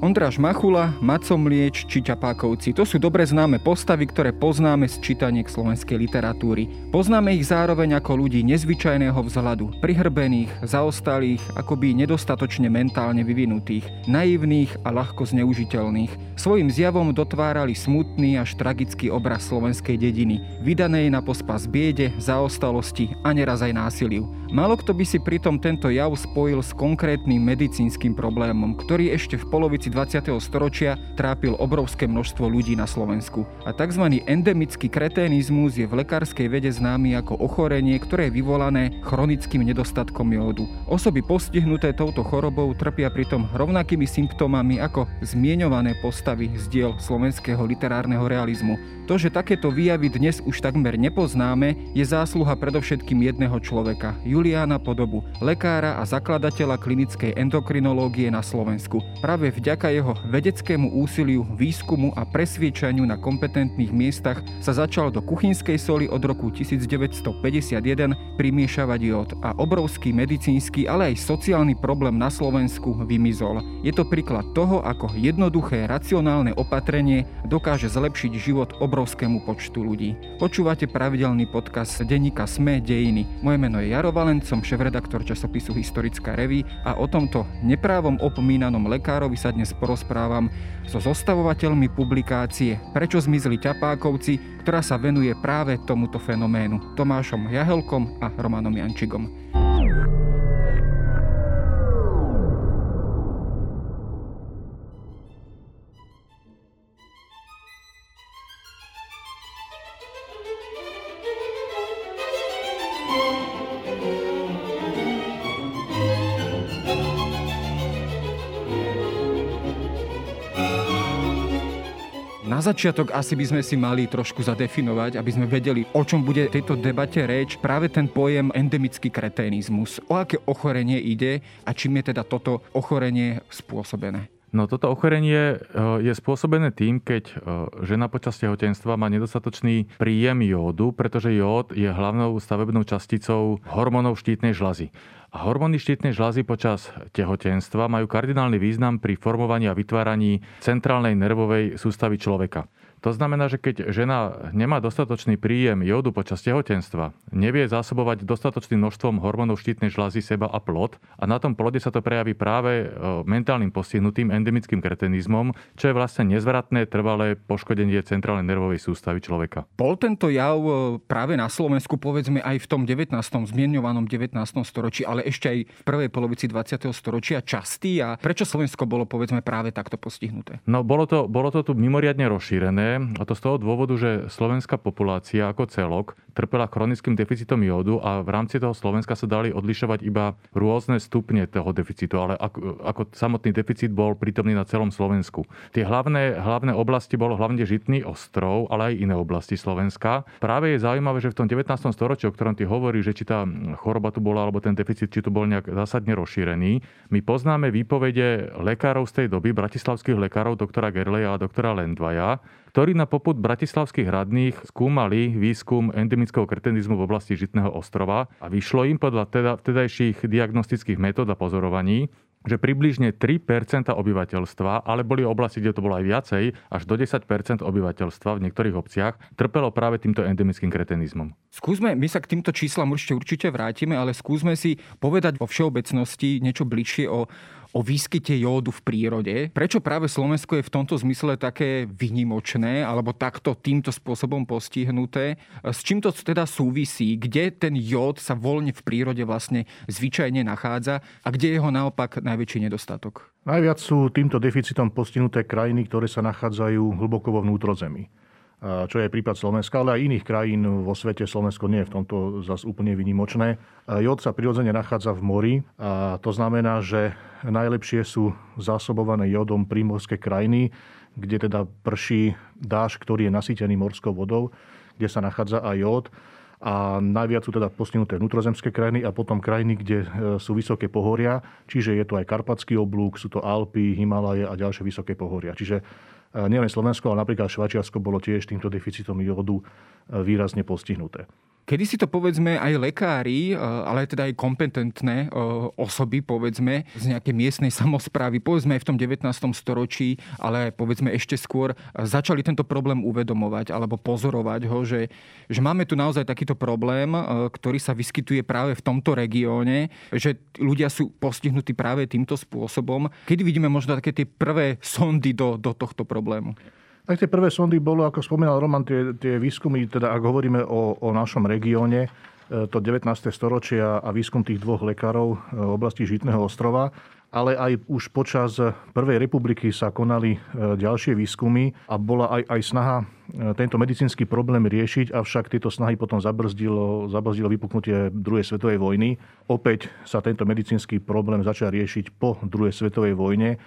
Ondráš Machula, Maco Mlieč či Ťapákovci. To sú dobre známe postavy, ktoré poznáme z čítaniek slovenskej literatúry. Poznáme ich zároveň ako ľudí nezvyčajného vzhľadu, prihrbených, zaostalých, akoby nedostatočne mentálne vyvinutých, naivných a ľahko zneužiteľných. Svojim zjavom dotvárali smutný až tragický obraz slovenskej dediny, vydanej na pospas biede, zaostalosti a neraz aj násiliu. Málo kto by si pritom tento jav spojil s konkrétnym medicínskym problémom, ktorý ešte v polovici 20. storočia trápil obrovské množstvo ľudí na Slovensku. A tzv. endemický kreténizmus je v lekárskej vede známy ako ochorenie, ktoré je vyvolané chronickým nedostatkom jódu. Osoby postihnuté touto chorobou trpia pritom rovnakými symptómami ako zmieňované postavy z diel slovenského literárneho realizmu. To, že takéto výjavy dnes už takmer nepoznáme, je zásluha predovšetkým jedného človeka, Juliána Podobu, lekára a zakladateľa klinickej endokrinológie na Slovensku. Práve vďaka jeho vedeckému úsiliu, výskumu a presviečaniu na kompetentných miestach sa začal do kuchynskej soli od roku 1951 primiešavať jód a obrovský medicínsky, ale aj sociálny problém na Slovensku vymizol. Je to príklad toho, ako jednoduché racionálne opatrenie dokáže zlepšiť život obrovskému počtu ľudí. Počúvate pravidelný podcast denníka SME Dejiny. Moje meno je Jaro Valent, som šéf-redaktor časopisu Historická reví a o tomto neprávom opomínanom lekárovi sa dnes porozprávam so zostavovateľmi publikácie Prečo zmizli ťapákovci, ktorá sa venuje práve tomuto fenoménu Tomášom Jahelkom a Romanom Jančigom. Na začiatok asi by sme si mali trošku zadefinovať, aby sme vedeli, o čom bude tejto debate reč, práve ten pojem endemický kreténizmus. O aké ochorenie ide a čím je teda toto ochorenie spôsobené? No toto ochorenie e, je spôsobené tým, keď e, žena počas tehotenstva má nedostatočný príjem jódu, pretože jód je hlavnou stavebnou časticou hormónov štítnej žlazy. A hormóny štítnej žľazy počas tehotenstva majú kardinálny význam pri formovaní a vytváraní centrálnej nervovej sústavy človeka. To znamená, že keď žena nemá dostatočný príjem jódu počas tehotenstva, nevie zásobovať dostatočným množstvom hormónov štítnej žľazy seba a plod a na tom plode sa to prejaví práve e, mentálnym postihnutým endemickým kretenizmom, čo je vlastne nezvratné trvalé poškodenie centrálnej nervovej sústavy človeka. Bol tento jav e, práve na Slovensku, povedzme aj v tom 19. zmienovanom 19. storočí, ale ešte aj v prvej polovici 20. storočia častý a prečo Slovensko bolo povedzme práve takto postihnuté? No bolo to, bolo to tu mimoriadne rozšírené a to z toho dôvodu, že slovenská populácia ako celok trpela chronickým deficitom jódu a v rámci toho Slovenska sa dali odlišovať iba rôzne stupne toho deficitu, ale ako, ako samotný deficit bol prítomný na celom Slovensku. Tie hlavné, hlavné oblasti bolo hlavne Žitný ostrov, ale aj iné oblasti Slovenska. Práve je zaujímavé, že v tom 19. storočí, o ktorom ty hovorí, že či tá choroba tu bola, alebo ten deficit, či tu bol nejak zásadne rozšírený, my poznáme výpovede lekárov z tej doby, bratislavských lekárov, doktora Gerleja a doktora Lendvaja, ktorí na poput bratislavských radných skúmali výskum endemického kretenizmu v oblasti Žitného ostrova a vyšlo im podľa teda, vtedajších diagnostických metód a pozorovaní, že približne 3% obyvateľstva, ale boli oblasti, kde to bolo aj viacej, až do 10% obyvateľstva v niektorých obciach, trpelo práve týmto endemickým kretenizmom. Skúsme, my sa k týmto číslam určite určite vrátime, ale skúsme si povedať vo všeobecnosti niečo bližšie o o výskyte jódu v prírode. Prečo práve Slovensko je v tomto zmysle také vynimočné alebo takto týmto spôsobom postihnuté? S čím to teda súvisí? Kde ten jód sa voľne v prírode vlastne zvyčajne nachádza a kde je jeho naopak najväčší nedostatok? Najviac sú týmto deficitom postihnuté krajiny, ktoré sa nachádzajú hlboko vo vnútrozemí čo je prípad Slovenska, ale aj iných krajín vo svete. Slovensko nie je v tomto zase úplne vynimočné. Jod sa prirodzene nachádza v mori a to znamená, že najlepšie sú zásobované jodom prímorské krajiny, kde teda prší dáž, ktorý je nasýtený morskou vodou, kde sa nachádza aj jód a najviac sú teda postihnuté vnútrozemské krajiny a potom krajiny, kde e, sú vysoké pohoria, čiže je to aj Karpatský oblúk, sú to Alpy, Himalaje a ďalšie vysoké pohoria. Čiže nielen Slovensko, ale napríklad Švačiarsko bolo tiež týmto deficitom jodu e, výrazne postihnuté. Kedy si to povedzme aj lekári, ale teda aj kompetentné osoby, povedzme, z nejakej miestnej samozprávy, povedzme aj v tom 19. storočí, ale povedzme ešte skôr, začali tento problém uvedomovať alebo pozorovať ho, že, že máme tu naozaj takýto problém, ktorý sa vyskytuje práve v tomto regióne, že ľudia sú postihnutí práve týmto spôsobom. Kedy vidíme možno také tie prvé sondy do, do tohto problému? Tak tie prvé sondy bolo, ako spomínal Roman, tie, tie výskumy, teda ak hovoríme o, o našom regióne, e, to 19. storočia a výskum tých dvoch lekárov e, v oblasti Žitného ostrova, ale aj už počas Prvej republiky sa konali e, ďalšie výskumy a bola aj, aj snaha tento medicínsky problém riešiť, avšak tieto snahy potom zabrzdilo, zabrzdilo vypuknutie druhej svetovej vojny. Opäť sa tento medicínsky problém začal riešiť po druhej svetovej vojne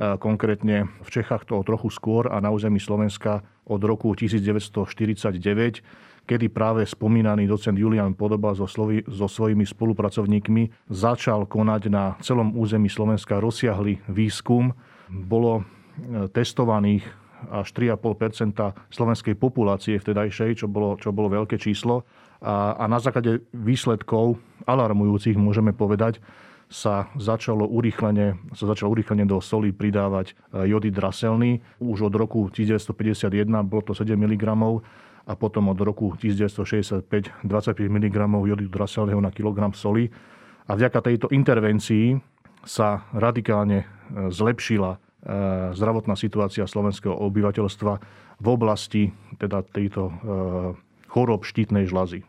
konkrétne v Čechách to o trochu skôr a na území Slovenska od roku 1949, kedy práve spomínaný docent Julian Podoba so, slovi, so svojimi spolupracovníkmi začal konať na celom území Slovenska rozsiahly výskum. Bolo e, testovaných až 3,5% slovenskej populácie vtedajšej, čo bolo, čo bolo veľké číslo. A, a na základe výsledkov alarmujúcich môžeme povedať, sa začalo urýchlenie, sa začalo urýchlenie do soli pridávať e, jody draselný. Už od roku 1951 bolo to 7 mg a potom od roku 1965 25 mg jodu draselného na kilogram soli. A vďaka tejto intervencii sa radikálne e, zlepšila e, zdravotná situácia slovenského obyvateľstva v oblasti teda tejto chorob štítnej žlazy.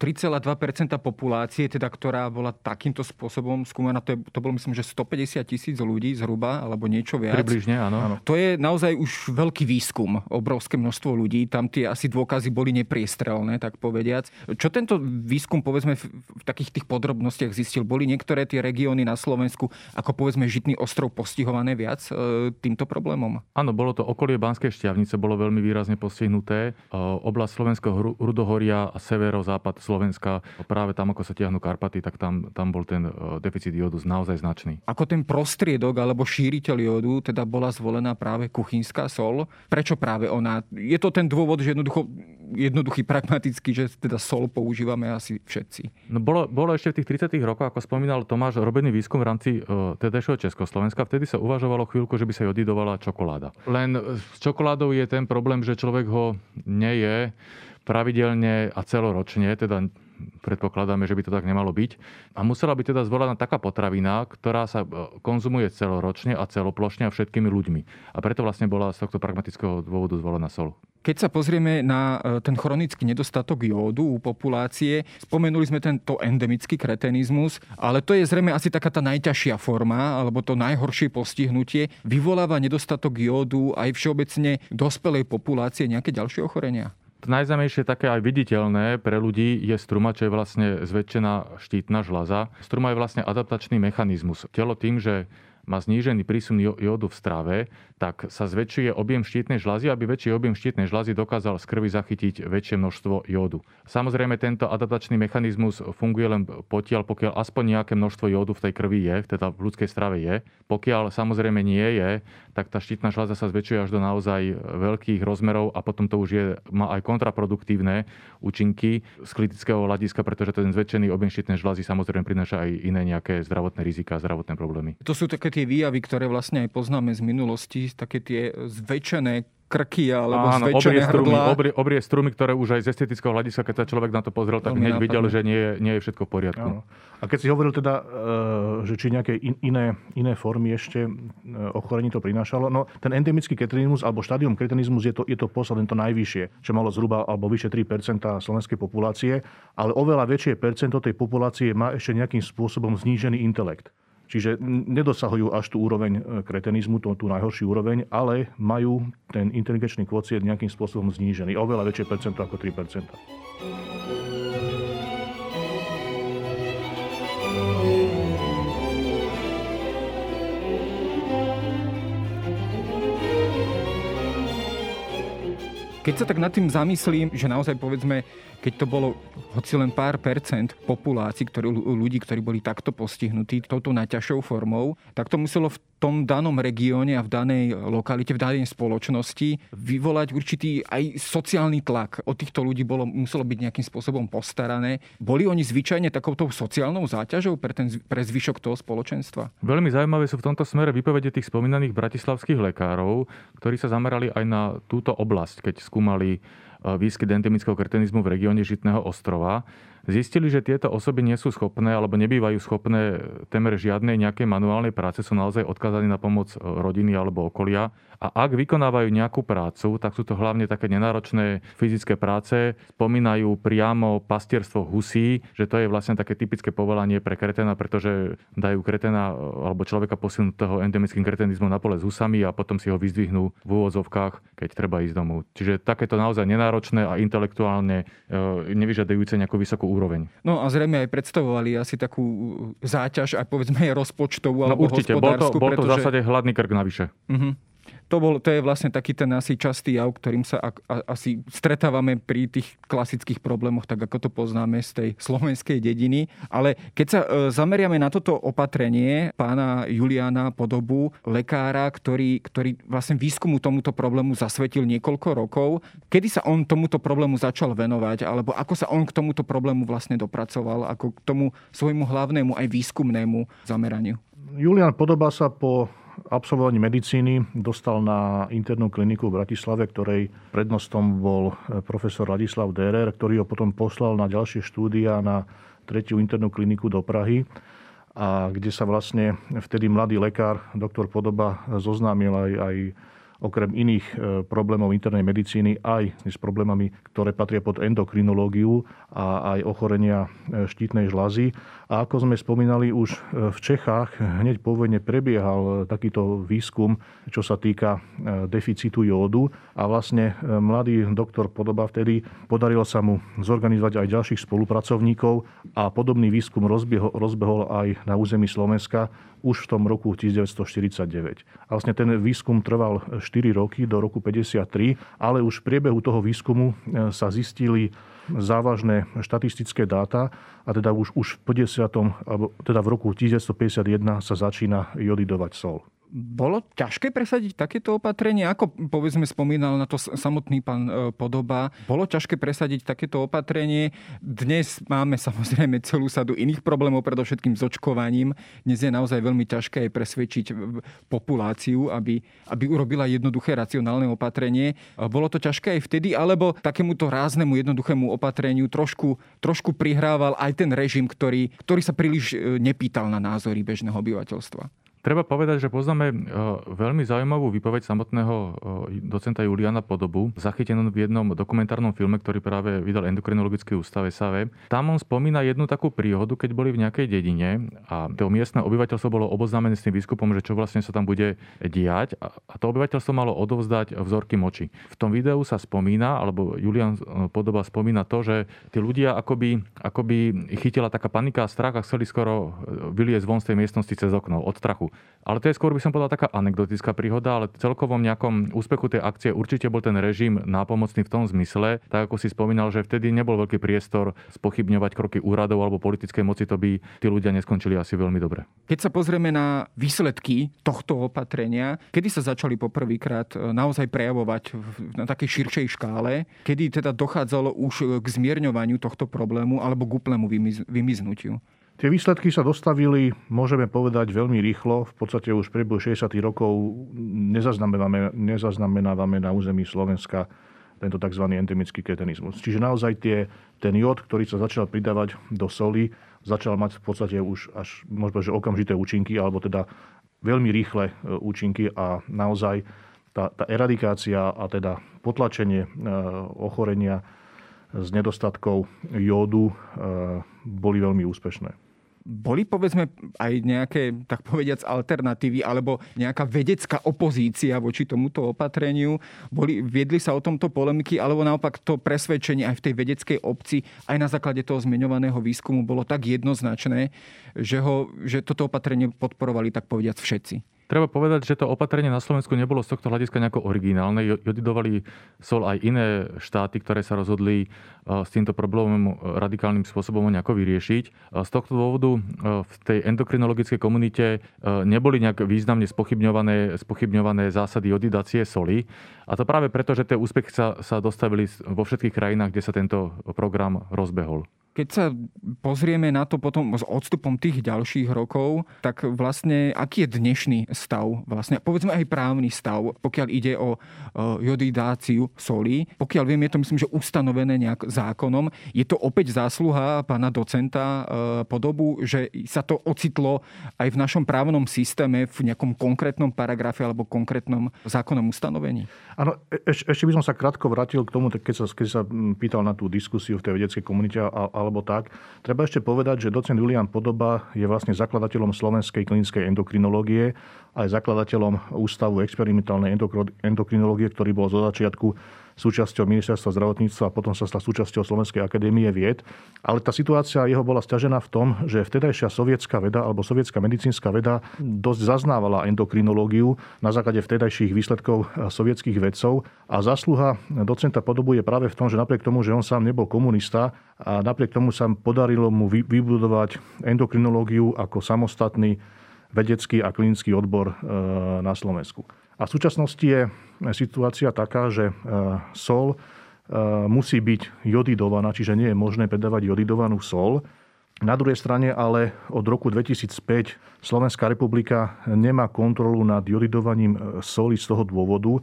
3,2% populácie, teda, ktorá bola takýmto spôsobom skúmaná, to, je, to bolo myslím, že 150 tisíc ľudí zhruba, alebo niečo viac. Približne, áno. To je naozaj už veľký výskum, obrovské množstvo ľudí, tam tie asi dôkazy boli nepriestrelné, tak povediac. Čo tento výskum, povedzme, v, takých tých podrobnostiach zistil? Boli niektoré tie regióny na Slovensku, ako povedzme Žitný ostrov, postihované viac e, týmto problémom? Áno, bolo to okolie Banskej šťavnice, bolo veľmi výrazne postihnuté. E, oblasť Slovenského Rudohoria a severo západ Slovenska, práve tam, ako sa tiahnu Karpaty, tak tam, tam bol ten e, deficit jodu naozaj značný. Ako ten prostriedok alebo šíriteľ jodu teda bola zvolená práve kuchynská sol. Prečo práve ona? Je to ten dôvod, že jednoducho, jednoduchý, pragmatický, že teda sol používame asi všetci. No bolo, bolo ešte v tých 30 rokoch, ako spomínal Tomáš, robený výskum v rámci uh, tedajšieho Československa. Vtedy sa uvažovalo chvíľku, že by sa jodidovala čokoláda. Len s čokoládou je ten problém, že človek ho neje pravidelne a celoročne, teda predpokladáme, že by to tak nemalo byť. A musela by teda zvolená taká potravina, ktorá sa e, konzumuje celoročne a celoplošne a všetkými ľuďmi. A preto vlastne bola z tohto pragmatického dôvodu zvolená sol. Keď sa pozrieme na e, ten chronický nedostatok jódu u populácie, spomenuli sme tento endemický kretenizmus, ale to je zrejme asi taká tá najťažšia forma, alebo to najhoršie postihnutie. Vyvoláva nedostatok jódu aj všeobecne dospelej populácie nejaké ďalšie ochorenia? Najzamejšie také aj viditeľné pre ľudí je struma, čo je vlastne zväčšená štítna žľaza. Struma je vlastne adaptačný mechanizmus. Telo tým, že má znížený prísun jódu v strave, tak sa zväčšuje objem štítnej žľazy, aby väčší objem štítnej žľazy dokázal z krvi zachytiť väčšie množstvo jódu. Samozrejme, tento adaptačný mechanizmus funguje len potiaľ, pokiaľ aspoň nejaké množstvo jódu v tej krvi je, teda v ľudskej strave je. Pokiaľ samozrejme nie je, tak tá štítna žľaza sa zväčšuje až do naozaj veľkých rozmerov a potom to už je, má aj kontraproduktívne účinky z kritického hľadiska, pretože ten zväčšený objem štítnej žľazy samozrejme prináša aj iné nejaké zdravotné rizika, zdravotné problémy. To sú také tie výjavy, ktoré vlastne aj poznáme z minulosti, také tie zväčšené krky alebo Áno, obrie strumy, obrie, obrie strumy, ktoré už aj z estetického hľadiska, keď sa človek na to pozrel, tak hneď videl, že nie je, nie je všetko v poriadku. Áno. A keď si hovoril teda, e, že či nejaké iné, iné formy ešte e, ochorení to prinášalo, no ten endemický kretenizmus alebo štádium kretenizmus je to, je to posledné, to najvyššie, čo malo zhruba alebo vyše 3% slovenskej populácie, ale oveľa väčšie percento tej populácie má ešte nejakým spôsobom znížený intelekt. Čiže nedosahujú až tú úroveň e, kretenizmu, tú, tú najhoršiu úroveň, ale majú ten inteligenčný kvocient nejakým spôsobom znížený. Oveľa väčšie percento ako 3 Keď sa tak nad tým zamyslím, že naozaj povedzme keď to bolo hoci len pár percent populácií, ktorí, ľudí, ktorí boli takto postihnutí touto najťažšou formou, tak to muselo v tom danom regióne a v danej lokalite, v danej spoločnosti vyvolať určitý aj sociálny tlak. O týchto ľudí bolo, muselo byť nejakým spôsobom postarané. Boli oni zvyčajne takouto sociálnou záťažou pre, ten, pre zvyšok toho spoločenstva? Veľmi zaujímavé sú v tomto smere vypovede tých spomínaných bratislavských lekárov, ktorí sa zamerali aj na túto oblasť, keď skúmali výskyt endemického kretenizmu v regióne Žitného ostrova. Zistili, že tieto osoby nie sú schopné alebo nebývajú schopné temer žiadnej nejakej manuálnej práce, sú naozaj odkazaní na pomoc rodiny alebo okolia a ak vykonávajú nejakú prácu, tak sú to hlavne také nenáročné fyzické práce. Spomínajú priamo pastierstvo husí, že to je vlastne také typické povolanie pre kretena, pretože dajú kretena alebo človeka posunutého endemickým kretenizmom na pole s husami a potom si ho vyzdvihnú v úvozovkách, keď treba ísť domov. Čiže takéto naozaj nenáročné a intelektuálne e, nevyžadujúce nejakú vysokú úroveň. No a zrejme aj predstavovali asi takú záťaž aj povedzme rozpočtovú no alebo určite, bol to, bol to pretože... v zásade hladný krk navyše. Uh-huh to, bol, to je vlastne taký ten asi častý jav, ktorým sa a, a, asi stretávame pri tých klasických problémoch, tak ako to poznáme z tej slovenskej dediny. Ale keď sa e, zameriame na toto opatrenie pána Juliana Podobu, lekára, ktorý, ktorý vlastne výskumu tomuto problému zasvetil niekoľko rokov, kedy sa on tomuto problému začal venovať, alebo ako sa on k tomuto problému vlastne dopracoval, ako k tomu svojmu hlavnému aj výskumnému zameraniu? Julian Podoba sa po absolvovaní medicíny dostal na internú kliniku v Bratislave, ktorej prednostom bol eh, profesor Ladislav Derer, ktorý ho potom poslal na ďalšie štúdia na tretiu internú kliniku do Prahy a kde sa vlastne vtedy mladý lekár, doktor Podoba, zoznámil aj, aj okrem iných e, problémov internej medicíny aj s problémami, ktoré patria pod endokrinológiu a aj ochorenia e, štítnej žlazy. A ako sme spomínali, už e, v Čechách hneď po vojne prebiehal takýto výskum, čo sa týka deficitu jódu. A vlastne mladý doktor Podoba vtedy podarilo sa mu zorganizovať aj ďalších spolupracovníkov a podobný výskum rozbehol, rozbehol aj na území Slovenska už v tom roku 1949. A vlastne ten výskum trval 4 roky do roku 53, ale už v priebehu toho výskumu e, sa zistili závažné štatistické dáta a teda už, už v 50. alebo teda v roku 1951 sa začína jodidovať sol. Bolo ťažké presadiť takéto opatrenie? Ako povedzme spomínal na to samotný pán e, Podoba, bolo ťažké presadiť takéto opatrenie? Dnes máme samozrejme celú sadu iných problémov, predovšetkým s očkovaním. Dnes je naozaj veľmi ťažké presvedčiť populáciu, aby, aby urobila jednoduché racionálne opatrenie. Bolo to ťažké aj vtedy, alebo takémuto ráznemu jednoduchému opatreniu trošku, trošku prihrával aj ten režim, ktorý, ktorý sa príliš e, nepýtal na názory bežného obyvateľstva? Treba povedať, že poznáme e, veľmi zaujímavú výpoveď samotného e, docenta Juliana Podobu, zachytenú v jednom dokumentárnom filme, ktorý práve vydal Endokrinologický ústav SAV. Tam on spomína jednu takú príhodu, keď boli v nejakej dedine a to miestne obyvateľstvo bolo oboznámené s tým výskupom, že čo vlastne sa tam bude diať a to obyvateľstvo malo odovzdať vzorky moči. V tom videu sa spomína, alebo Julian e, Podoba spomína to, že tí ľudia akoby, akoby chytila taká panika a strach a chceli skoro vyliezť von z tej miestnosti cez okno od strachu. Ale to je skôr by som povedal taká anekdotická príhoda, ale celkovom nejakom úspechu tej akcie určite bol ten režim nápomocný v tom zmysle, tak ako si spomínal, že vtedy nebol veľký priestor spochybňovať kroky úradov alebo politickej moci, to by tí ľudia neskončili asi veľmi dobre. Keď sa pozrieme na výsledky tohto opatrenia, kedy sa začali poprvýkrát e, naozaj prejavovať na takej širšej škále, kedy teda dochádzalo už k zmierňovaniu tohto problému alebo k úplnému vymiznutiu? Tie výsledky sa dostavili, môžeme povedať, veľmi rýchlo. V podstate už v priebehu 60. rokov nezaznamenávame, nezaznamenávame na území Slovenska tento tzv. endemický ketenizmus. Čiže naozaj tie, ten jód, ktorý sa začal pridávať do soli, začal mať v podstate už až možno, že okamžité účinky, alebo teda veľmi rýchle e, účinky a naozaj tá, tá eradikácia a teda potlačenie e, ochorenia z nedostatkov jódu e, boli veľmi úspešné boli povedzme aj nejaké, tak povediac, alternatívy alebo nejaká vedecká opozícia voči tomuto opatreniu? Boli, viedli sa o tomto polemiky alebo naopak to presvedčenie aj v tej vedeckej obci aj na základe toho zmienovaného výskumu bolo tak jednoznačné, že, ho, že toto opatrenie podporovali tak povediac všetci? Treba povedať, že to opatrenie na Slovensku nebolo z tohto hľadiska nejako originálne. Jodidovali sol aj iné štáty, ktoré sa rozhodli s týmto problémom radikálnym spôsobom nejako vyriešiť. Z tohto dôvodu v tej endokrinologickej komunite neboli nejak významne spochybňované, spochybňované zásady jodidácie soli. A to práve preto, že tie úspechy sa, sa dostavili vo všetkých krajinách, kde sa tento program rozbehol. Keď sa pozrieme na to potom s odstupom tých ďalších rokov, tak vlastne aký je dnešný stav? Vlastne, povedzme aj právny stav, pokiaľ ide o jodidáciu soli. Pokiaľ viem, je to myslím, že ustanovené nejak zákonom. Je to opäť zásluha pána docenta e, podobu, že sa to ocitlo aj v našom právnom systéme v nejakom konkrétnom paragrafe alebo konkrétnom zákonnom ustanovení? Áno, e, eš, ešte by som sa krátko vrátil k tomu, keď sa, keď sa pýtal na tú diskusiu v tej vedeckej komunite a, alebo tak. Treba ešte povedať, že docent Julian Podoba je vlastne zakladateľom slovenskej klinickej endokrinológie aj zakladateľom Ústavu experimentálnej endokrinológie, ktorý bol zo začiatku súčasťou ministerstva zdravotníctva a potom sa stal súčasťou Slovenskej akadémie vied. Ale tá situácia jeho bola stiažená v tom, že vtedajšia sovietská veda alebo sovietská medicínska veda dosť zaznávala endokrinológiu na základe vtedajších výsledkov sovietských vedcov a zasluha docenta podobu je práve v tom, že napriek tomu, že on sám nebol komunista a napriek tomu sa podarilo mu vybudovať endokrinológiu ako samostatný vedecký a klinický odbor e, na Slovensku. A v súčasnosti je situácia taká, že e, sol e, musí byť jodidovaná, čiže nie je možné predávať jodidovanú sol. Na druhej strane ale od roku 2005 Slovenská republika nemá kontrolu nad jodidovaním e, soli z toho dôvodu,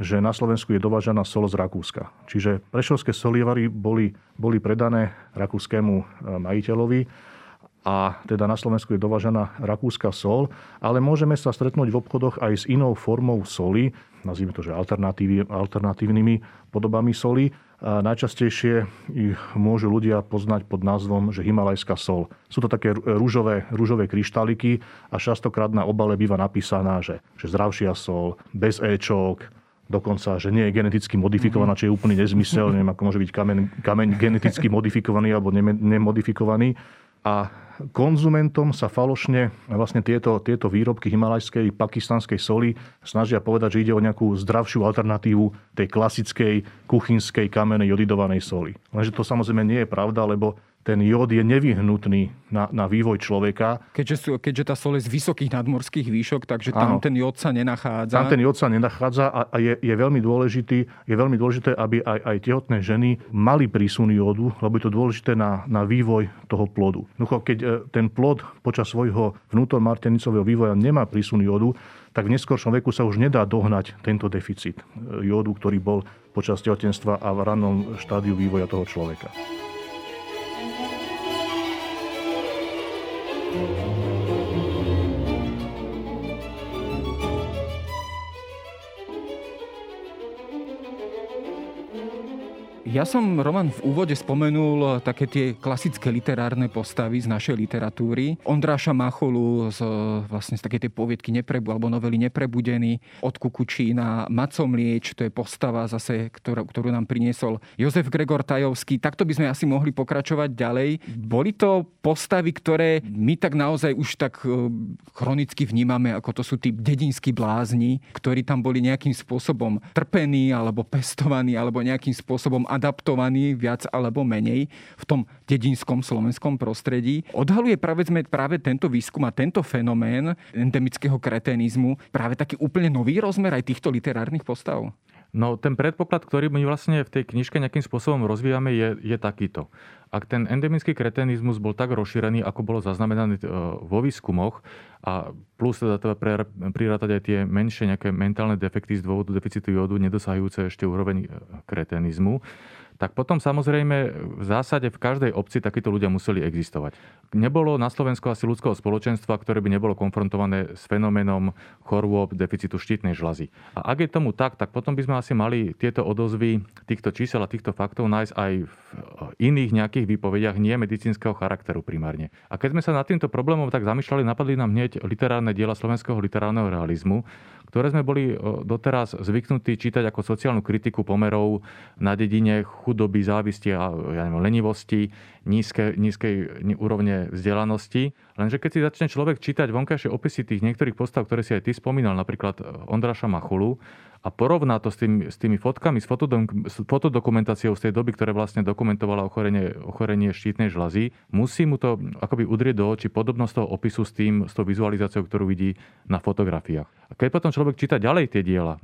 že na Slovensku je dovážaná sol z Rakúska. Čiže prešovské solievary boli, boli predané rakúskému majiteľovi a teda na Slovensku je dovážaná rakúska sol, ale môžeme sa stretnúť v obchodoch aj s inou formou soli, nazvime to, že alternatívnymi podobami soli. A najčastejšie ich môžu ľudia poznať pod názvom, že Himalajská sol. Sú to také rúžové, rúžové kryštáliky a častokrát na obale býva napísaná, že, že zdravšia sol, bez éčok, dokonca, že nie je geneticky modifikovaná, čo je úplný nezmysel, neviem, ako môže byť kameň, kameň geneticky modifikovaný alebo nemodifikovaný. A konzumentom sa falošne vlastne tieto, tieto výrobky himalajskej, pakistanskej soli snažia povedať, že ide o nejakú zdravšiu alternatívu tej klasickej kuchynskej kamenej jodidovanej soli. Lenže to samozrejme nie je pravda, lebo ten jód je nevyhnutný na, na vývoj človeka. Keďže, sú, keďže tá sol je z vysokých nadmorských výšok, takže tam ano. ten jód sa nenachádza. Tam ten jód sa nenachádza a, a je, je, veľmi dôležitý, je veľmi dôležité, aby aj, aj tehotné ženy mali prísun jódu, lebo je to dôležité na, na vývoj toho plodu. No, keď e, ten plod počas svojho vnútormartenicového vývoja nemá prísun jódu, tak v neskoršom veku sa už nedá dohnať tento deficit e, jódu, ktorý bol počas tehotenstva a v rannom štádiu vývoja toho človeka. Thank you. Ja som, Roman, v úvode spomenul také tie klasické literárne postavy z našej literatúry. Ondráša Macholu z, vlastne z takej tej poviedky Neprebu, alebo novely Neprebudený od Kukučína, Maco Mlieč, to je postava zase, ktorú, ktorú nám priniesol Jozef Gregor Tajovský. Takto by sme asi mohli pokračovať ďalej. Boli to postavy, ktoré my tak naozaj už tak e, chronicky vnímame, ako to sú tí dedinskí blázni, ktorí tam boli nejakým spôsobom trpení, alebo pestovaní, alebo nejakým spôsobom adaptovaný viac alebo menej v tom dedinskom slovenskom prostredí. Odhaluje práve, práve tento výskum a tento fenomén endemického kretenizmu práve taký úplne nový rozmer aj týchto literárnych postav? No ten predpoklad, ktorý my vlastne v tej knižke nejakým spôsobom rozvíjame, je, je takýto. Ak ten endemický kretenizmus bol tak rozšírený, ako bolo zaznamenané e, vo výskumoch, a plus teda treba prirátať aj tie menšie nejaké mentálne defekty z dôvodu deficitu jódu, nedosahujúce ešte úroveň e, kretenizmu, tak potom samozrejme v zásade v každej obci takíto ľudia museli existovať. Nebolo na Slovensku asi ľudského spoločenstva, ktoré by nebolo konfrontované s fenoménom chorôb deficitu štítnej žlazy. A ak je tomu tak, tak potom by sme asi mali tieto odozvy týchto čísel a týchto faktov nájsť aj v iných nejakých výpovediach nie medicínskeho charakteru primárne. A keď sme sa nad týmto problémom tak zamýšľali, napadli nám hneď literárne diela slovenského literárneho realizmu, ktoré sme boli doteraz zvyknutí čítať ako sociálnu kritiku pomerov na dedine chudoby, závisti a ja neviem, lenivosti, nízke, nízkej úrovne vzdelanosti. Lenže keď si začne človek čítať vonkajšie opisy tých niektorých postav, ktoré si aj ty spomínal, napríklad Ondraša Machulu, a porovná to s, tým, s tými fotkami, s, s fotodokumentáciou z tej doby, ktoré vlastne dokumentovala ochorenie, ochorenie štítnej žlazy, musí mu to akoby udrieť do očí podobnosť toho opisu s tým, s tou vizualizáciou, ktorú vidí na fotografiách. A keď potom človek číta ďalej tie diela,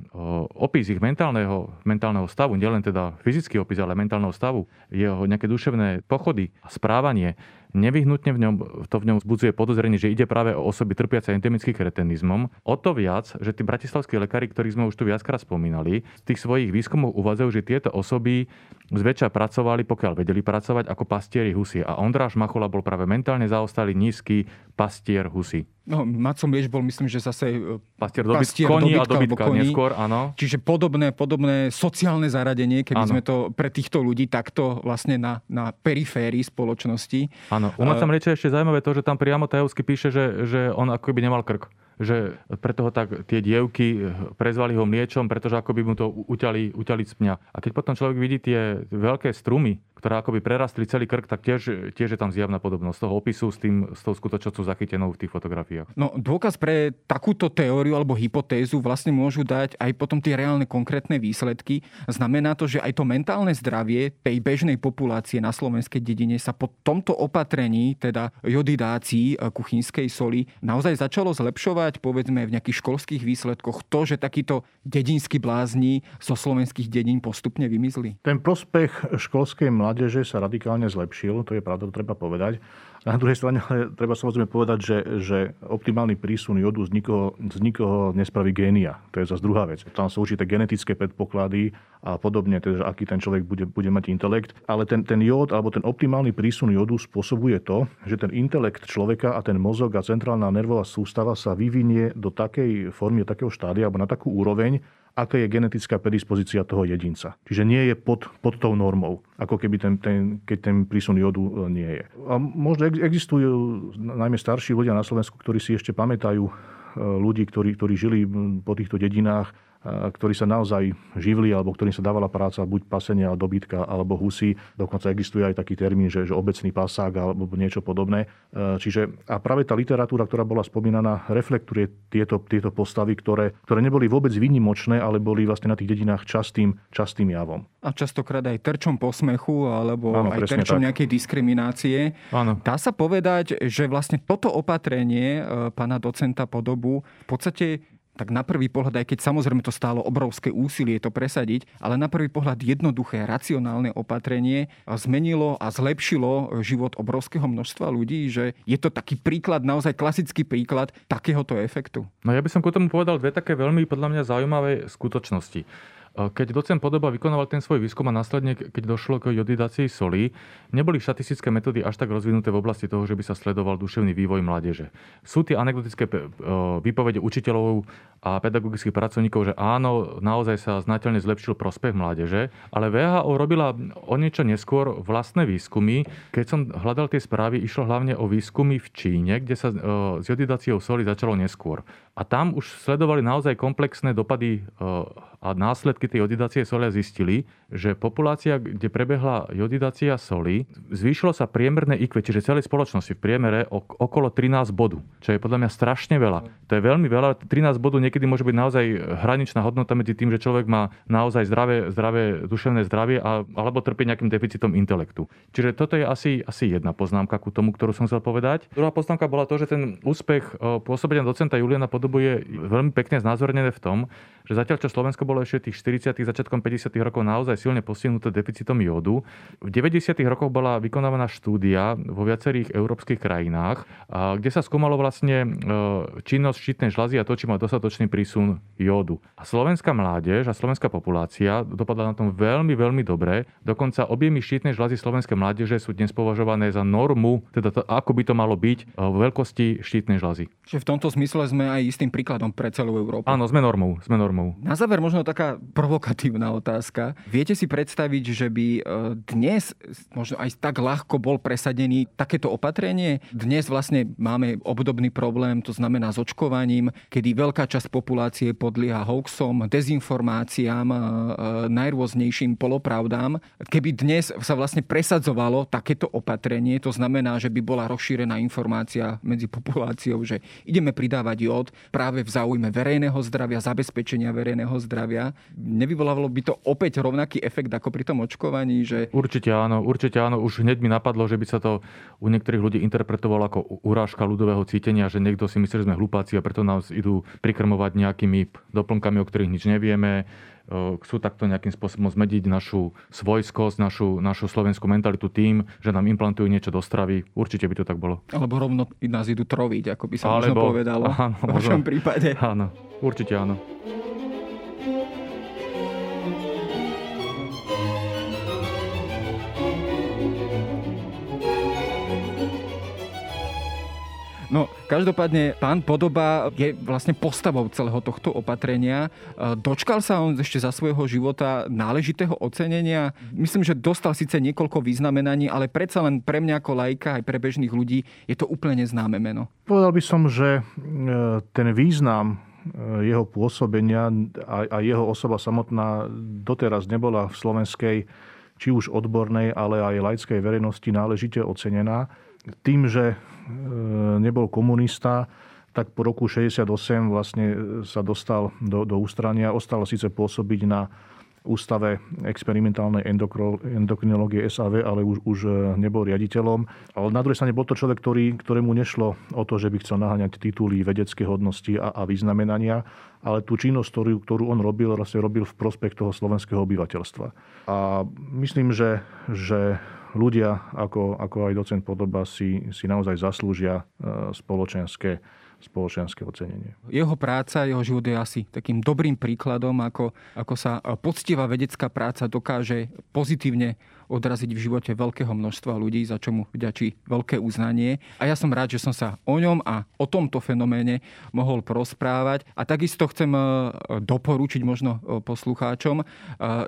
opis ich mentálneho, mentálneho stavu, nielen teda fyzický opis, ale mentálneho stavu, jeho nejaké duševné pochody a správanie, nevyhnutne v ňom, to v ňom vzbudzuje podozrenie, že ide práve o osoby trpiace endemickým kretenizmom. O to viac, že tí bratislavskí lekári, ktorých sme už tu viackrát spomínali, v tých svojich výskumoch uvádzajú, že tieto osoby zväčša pracovali, pokiaľ vedeli pracovať, ako pastieri husy. A Ondráš Machula bol práve mentálne zaostalý nízky pastier husy. No, Maco Mieš bol, myslím, že zase e, pastier, dobyt, pastier koní dobytka, a dobytka koní. neskôr, áno. Čiže podobné, podobné sociálne zaradenie, keby áno. sme to pre týchto ľudí takto vlastne na, na periférii spoločnosti. Áno, u Maca Mlieča je ešte zaujímavé to, že tam priamo Tajovsky píše, že, že on ako by nemal krk že preto ho tak tie dievky prezvali ho mliečom, pretože ako by mu to uťali, uťali z pňa. A keď potom človek vidí tie veľké strumy, ktoré akoby prerastli celý krk, tak tiež, tiež je tam zjavná podobnosť toho opisu s, tým, s tou skutočnosťou zachytenou v tých fotografiách. No dôkaz pre takúto teóriu alebo hypotézu vlastne môžu dať aj potom tie reálne konkrétne výsledky. Znamená to, že aj to mentálne zdravie tej bežnej populácie na slovenskej dedine sa po tomto opatrení, teda jodidácii e, kuchynskej soli, naozaj začalo zlepšovať, povedzme v nejakých školských výsledkoch, to, že takíto dedinskí blázni zo slovenských dedín postupne vymizli? Ten prospech školskej mládeže sa radikálne zlepšil, to je pravda, to treba povedať. Na druhej strane ale treba samozrejme povedať, že, že optimálny prísun jodu z nikoho, z nikoho nespraví génia. To je zase druhá vec. Tam sú určité genetické predpoklady a podobne, teda, aký ten človek bude, bude mať intelekt. Ale ten, ten jód alebo ten optimálny prísun jodu spôsobuje to, že ten intelekt človeka a ten mozog a centrálna nervová sústava sa vyvinie do takej formy, takého štádia alebo na takú úroveň, aká je genetická predispozícia toho jedinca. Čiže nie je pod, pod tou normou, ako keby ten, ten, keď ten prísun jodu e, nie je. A možno existujú najmä starší ľudia na Slovensku, ktorí si ešte pamätajú e, ľudí, ktorí, ktorí žili po týchto dedinách ktorí sa naozaj živli alebo ktorým sa dávala práca buď pasenia, dobytka alebo husy. Dokonca existuje aj taký termín, že, že obecný pasák alebo niečo podobné. E, čiže a práve tá literatúra, ktorá bola spomínaná, reflektuje tieto, tieto postavy, ktoré, ktoré neboli vôbec výnimočné, ale boli vlastne na tých dedinách častým, častým javom. A častokrát aj terčom posmechu alebo Áno, aj terčom tak. nejakej diskriminácie. Áno. Dá sa povedať, že vlastne toto opatrenie e, pána docenta Podobu v podstate tak na prvý pohľad, aj keď samozrejme to stálo obrovské úsilie to presadiť, ale na prvý pohľad jednoduché, racionálne opatrenie zmenilo a zlepšilo život obrovského množstva ľudí, že je to taký príklad, naozaj klasický príklad takéhoto efektu. No ja by som ku tomu povedal dve také veľmi podľa mňa zaujímavé skutočnosti. Keď docent Podoba vykonával ten svoj výskum a následne, keď došlo k jodidácii soli, neboli štatistické metódy až tak rozvinuté v oblasti toho, že by sa sledoval duševný vývoj mládeže. Sú tie anekdotické výpovede učiteľov a pedagogických pracovníkov, že áno, naozaj sa znateľne zlepšil prospech mládeže, ale VHO robila o niečo neskôr vlastné výskumy. Keď som hľadal tie správy, išlo hlavne o výskumy v Číne, kde sa s jodidáciou soli začalo neskôr. A tam už sledovali naozaj komplexné dopady a následky tej jodidácie soli a zistili, že populácia, kde prebehla jodidácia soli, zvýšilo sa priemerné IQ, čiže celej spoločnosti v priemere okolo 13 bodu, čo je podľa mňa strašne veľa. To je veľmi veľa. 13 bodov niekedy môže byť naozaj hraničná hodnota medzi tým, že človek má naozaj zdravé, zdravé duševné zdravie a, alebo trpí nejakým deficitom intelektu. Čiže toto je asi, asi jedna poznámka ku tomu, ktorú som chcel povedať. Druhá poznámka bola to, že ten úspech pôsobenia docenta Juliana Podobu je veľmi pekne znázornené v tom, že zatiaľ čo Slovensko bolo ešte tých 40. začiatkom 50. rokov naozaj silne postihnuté deficitom jódu, v 90. rokoch bola vykonávaná štúdia vo viacerých európskych krajinách, kde sa skúmalo vlastne e, činnosť štítnej žľazy a to, či má dostatočný prísun jódu. A slovenská mládež a slovenská populácia dopadla na tom veľmi, veľmi dobre. Dokonca objemy štítnej žľazy slovenskej mládeže sú dnes považované za normu, teda to, ako by to malo byť e, veľkosti štítnej žľazy. Čiže v tomto zmysle sme aj istým príkladom pre celú Európu. Áno, sme normou. Sme normou. Na záver možno taká provokatívna otázka. Viete si predstaviť, že by e, dnes možno aj tak ľahko bol presadený takéto opatrenie? Dnes vlastne máme obdobný problém, to znamená s očkovaním, kedy veľká časť populácie podlieha hoaxom, dezinformáciám, e, najrôznejším polopravdám. Keby dnes sa vlastne presadzovalo takéto opatrenie, to znamená, že by bola rozšírená informácia medzi populáciou, že ideme pridávať jód práve v záujme verejného zdravia, zabezpečenia verejného zdravia. Nevyvolávalo by to opäť rovnaký efekt ako pri tom očkovaní? Že... Určite áno, určite áno. Už hneď mi napadlo, že by sa to u niektorých ľudí interpretovalo ako urážka ľudového cítenia, že niekto si myslí, že sme hlupáci a preto nás idú prikrmovať nejakými doplnkami, o ktorých nič nevieme chcú takto nejakým spôsobom zmediť našu svojskosť, našu, našu slovenskú mentalitu tým, že nám implantujú niečo do stravy. Určite by to tak bolo. Alebo rovno nás idú troviť, ako by sa Alebo, možno povedalo áno, v vašom prípade. Áno, určite áno. No, každopádne pán Podoba je vlastne postavou celého tohto opatrenia. E, dočkal sa on ešte za svojho života náležitého ocenenia. Myslím, že dostal síce niekoľko vyznamenaní, ale predsa len pre mňa ako lajka aj pre bežných ľudí je to úplne známe meno. Povedal by som, že e, ten význam e, jeho pôsobenia a jeho osoba samotná doteraz nebola v slovenskej či už odbornej, ale aj laickej verejnosti náležite ocenená. Tým, že E, nebol komunista, tak po roku 68 vlastne sa dostal do, do ústrania. Ostal síce pôsobiť na Ústave experimentálnej endokrinológie SAV, ale už, už e, nebol riaditeľom. Ale na druhej strane bol to človek, ktorý, ktorému nešlo o to, že by chcel naháňať tituly vedecké hodnosti a, a vyznamenania, ale tú činnosť, ktorú, ktorú on robil, vlastne robil v prospech toho slovenského obyvateľstva. A myslím, že, že ľudia, ako, ako aj docent Podoba, si, si naozaj zaslúžia e, spoločenské spoločenské ocenenie. Jeho práca, jeho život je asi takým dobrým príkladom, ako, ako sa poctivá vedecká práca dokáže pozitívne odraziť v živote veľkého množstva ľudí, za čo mu vďačí veľké uznanie. A ja som rád, že som sa o ňom a o tomto fenoméne mohol prosprávať. A takisto chcem e, doporučiť možno e, poslucháčom, e,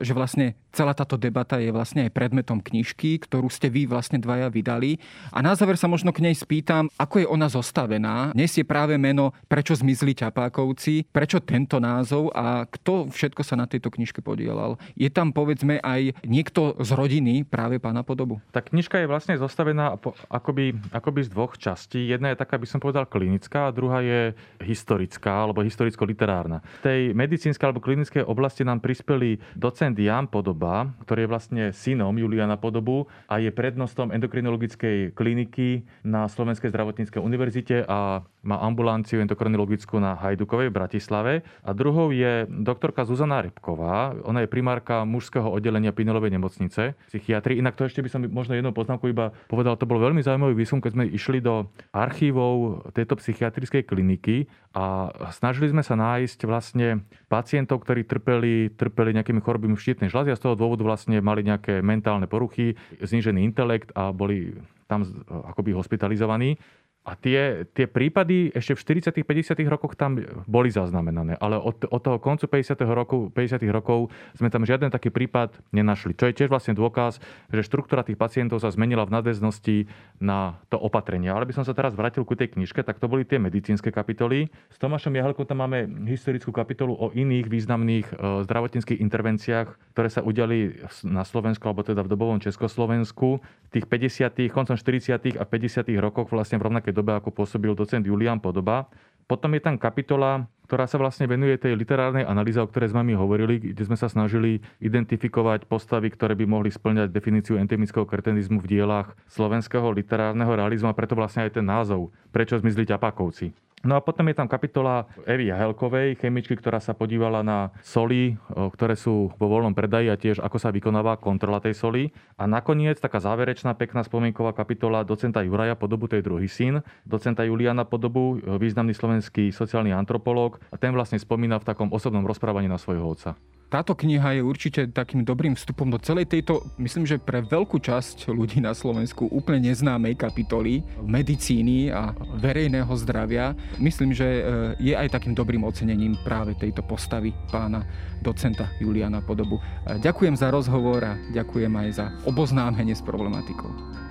že vlastne celá táto debata je vlastne aj predmetom knižky, ktorú ste vy vlastne dvaja vydali. A na záver sa možno k nej spýtam, ako je ona zostavená. Nesie práve meno Prečo zmizli ťapákovci, prečo tento názov a kto všetko sa na tejto knižke podielal. Je tam povedzme aj niekto z rodiny iný práve pána podobu? Tá knižka je vlastne zostavená akoby, akoby z dvoch častí. Jedna je taká, by som povedal, klinická a druhá je historická alebo historicko-literárna. V tej medicínskej alebo klinickej oblasti nám prispeli docent Jan Podoba, ktorý je vlastne synom Juliana Podobu a je prednostom endokrinologickej kliniky na Slovenskej zdravotníckej univerzite a má ambulanciu endokrinologickú na Hajdukovej v Bratislave. A druhou je doktorka Zuzana Repková. Ona je primárka mužského oddelenia Pinelovej nemocnice psychiatrii. Inak to ešte by som možno jednou poznámku iba povedal, to bol veľmi zaujímavý výskum, keď sme išli do archívov tejto psychiatrickej kliniky a snažili sme sa nájsť vlastne pacientov, ktorí trpeli, trpeli nejakými chorobami štítnej žľazy a z toho dôvodu vlastne mali nejaké mentálne poruchy, znížený intelekt a boli tam akoby hospitalizovaní. A tie, tie prípady ešte v 40 50 rokoch tam boli zaznamenané, ale od, od toho koncu 50. Roku, 50. rokov sme tam žiaden taký prípad nenašli. Čo je tiež vlastne dôkaz, že štruktúra tých pacientov sa zmenila v nadväznosti na to opatrenie. Ale by som sa teraz vrátil ku tej knižke, tak to boli tie medicínske kapitoly. S Tomášom Jahelkom tam máme historickú kapitolu o iných významných e, zdravotníckých intervenciách, ktoré sa udiali na Slovensku, alebo teda v dobovom Československu. V tých 50., koncom 40. a 50. rokoch vlastne v rovnaké rovnakej dobe, ako pôsobil docent Julian Podoba. Potom je tam kapitola, ktorá sa vlastne venuje tej literárnej analýze, o ktorej sme mi hovorili, kde sme sa snažili identifikovať postavy, ktoré by mohli splňať definíciu endemického kretenizmu v dielách slovenského literárneho realizmu a preto vlastne aj ten názov, prečo zmizli ťapákovci. No a potom je tam kapitola Evy Jahelkovej, chemičky, ktorá sa podívala na soli, ktoré sú vo voľnom predaji a tiež ako sa vykonáva kontrola tej soli. A nakoniec taká záverečná pekná spomienková kapitola docenta Juraja Podobu, to je druhý syn, docenta Juliana Podobu, významný slovenský sociálny antropológ a ten vlastne spomína v takom osobnom rozprávaní na svojho otca táto kniha je určite takým dobrým vstupom do celej tejto, myslím, že pre veľkú časť ľudí na Slovensku úplne neznámej kapitoly medicíny a verejného zdravia. myslím, že e, je aj takým dobrým ocenením práve tejto postavy pána docenta Juliana Podobu. E, ďakujem za rozhovor a ďakujem aj za oboznámenie s problematikou.